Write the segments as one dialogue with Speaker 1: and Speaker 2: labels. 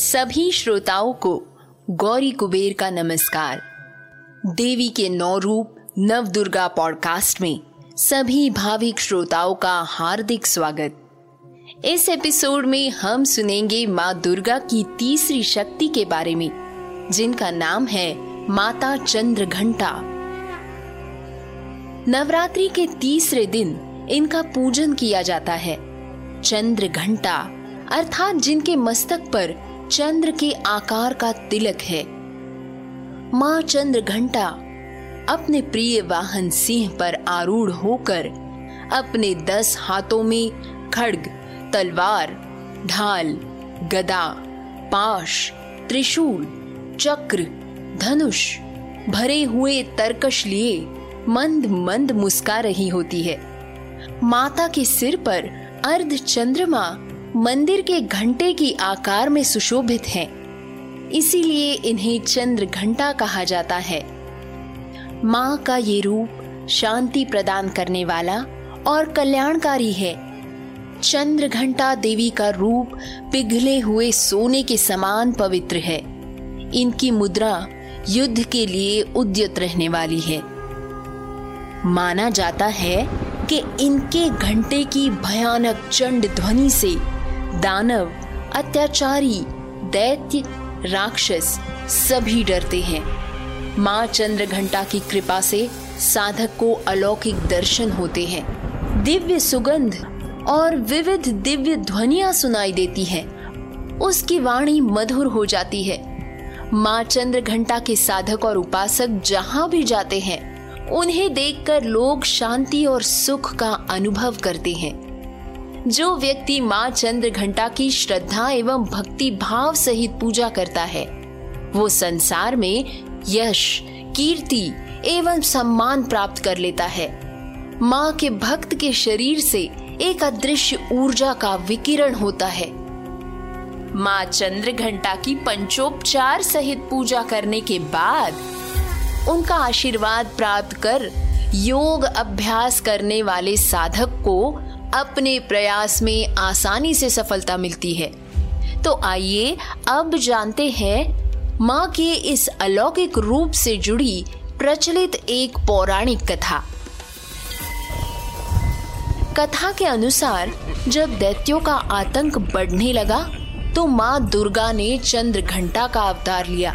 Speaker 1: सभी श्रोताओं को गौरी कुबेर का नमस्कार। देवी के नौ रूप नव दुर्गा पॉडकास्ट में सभी भाविक श्रोताओं का हार्दिक स्वागत। इस एपिसोड में हम सुनेंगे माँ दुर्गा की तीसरी शक्ति के बारे में, जिनका नाम है माता चंद्र घंटा नवरात्रि के तीसरे दिन इनका पूजन किया जाता है। चंद्र घंटा अर्थात जिनके मस्तक पर चंद्र के आकार का तिलक है। माँ चंद्र घंटा अपने प्रिय वाहन सिंह पर आरूढ़ होकर अपने दस हाथों में खड्ग, तलवार, ढाल, गदा, पाश, त्रिशूल, चक्र, धनुष भरे हुए तरकश लिए मंद मंद मुस्का रही होती है। माता के सिर पर अर्ध चंद्रमा मंदिर के घंटे की आकार में सुशोभित हैं। इसीलिए इन्हें चंद्र घंटा कहा जाता है। माँ का ये रूप शांति प्रदान करने वाला और कल्याणकारी है। चंद्र घंटा देवी का रूप पिघले हुए सोने के समान पवित्र है। इनकी मुद्रा युद्ध के लिए उद्यत रहने वाली है। माना जाता है कि इनके घंटे की भयानक चंड ध्वनि से दानव, अत्याचारी, दैत्य, राक्षस, सभी डरते हैं। माँ चंद्र घंटा की कृपा से साधक को अलौकिक दर्शन होते हैं। दिव्य सुगंध और विविध दिव्य ध्वनिया सुनाई देती हैं। उसकी वाणी मधुर हो जाती है। माँ चंद्र घंटा के साधक और उपासक जहाँ भी जाते हैं, उन्हें देखकर लोग शांति और सुख का अनुभव करते हैं। जो व्यक्ति माँ चंद्र घंटा की श्रद्धा एवं भक्ति भाव सहित पूजा करता है, वो संसार में यश, कीर्ति एवं सम्मान प्राप्त कर लेता है। माँ के भक्त के शरीर से एक अदृश्य ऊर्जा का विकिरण होता है। माँ चंद्र घंटा की पंचोपचार सहित पूजा करने के बाद उनका आशीर्वाद प्राप्त कर योग अभ्यास करने वाले साधक को अपने प्रयास में आसानी से सफलता मिलती है। तो आइए अब जानते हैं माँ के इस अलौकिक रूप से जुड़ी प्रचलित एक पौराणिक कथा। कथा के अनुसार, जब दैत्यों का आतंक बढ़ने लगा तो माँ दुर्गा ने चंद्र घंटा का अवतार लिया।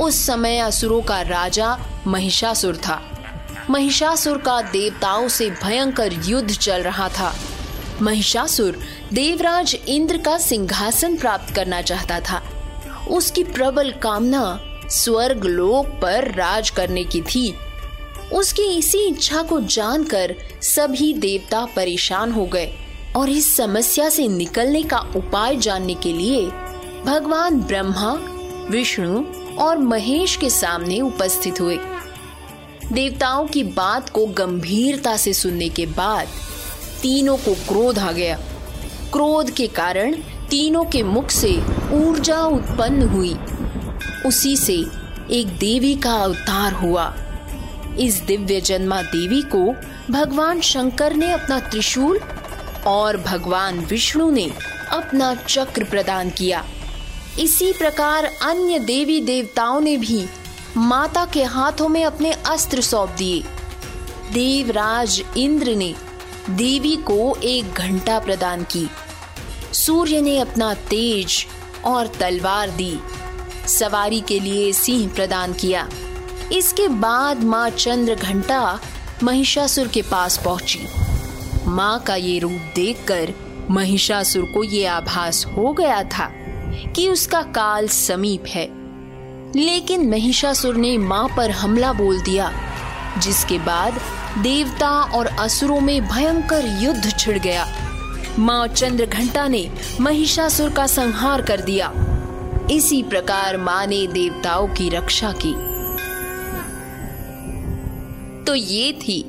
Speaker 1: उस समय असुरों का राजा महिषासुर था। महिषासुर का देवताओं से भयंकर युद्ध चल रहा था। महिषासुर देवराज इंद्र का सिंहासन प्राप्त करना चाहता था। उसकी प्रबल कामना स्वर्ग लोक पर राज करने की थी। उसकी इसी इच्छा को जानकर सभी देवता परेशान हो गए और इस समस्या से निकलने का उपाय जानने के लिए भगवान ब्रह्मा, विष्णु और महेश के सामने उपस्थित हुए। देवताओं की बात को गंभीरता से सुनने के बाद तीनों को क्रोध आ गया। क्रोध के कारण तीनों के मुख से ऊर्जा उत्पन्न हुई। उसी से एक देवी का अवतार हुआ। इस दिव्य जन्मा देवी को भगवान शंकर ने अपना त्रिशूल और भगवान विष्णु ने अपना चक्र प्रदान किया। इसी प्रकार अन्य देवी देवताओं ने भी माता के हाथों में अपने अस्त्र सौंप दिए। देवराज इंद्र ने देवी को एक घंटा प्रदान की। सूर्य ने अपना तेज और तलवार दी। सवारी के लिए सिंह प्रदान किया। इसके बाद माँ चंद्र घंटा महिषासुर के पास पहुँची। माँ का ये रूप देखकर महिषासुर को ये आभास हो गया था कि उसका काल समीप है। लेकिन महिषासुर ने माँ पर हमला बोल दिया, जिसके बाद देवता और असुरों में भयंकर युद्ध छिड़ गया। माँ चंद्र घंटा ने महिषासुर का संहार कर दिया। इसी प्रकार माँ ने देवताओं की रक्षा की। तो ये थी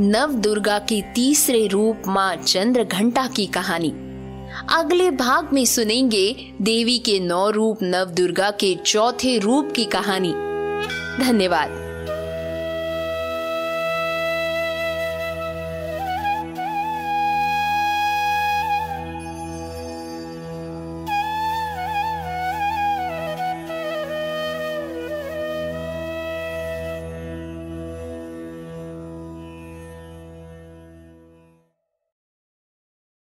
Speaker 1: नव दुर्गा की तीसरे रूप माँ चंद्र घंटा की कहानी। अगले भाग में सुनेंगे देवी के नौ रूप नव दुर्गा के चौथे रूप की कहानी। धन्यवाद।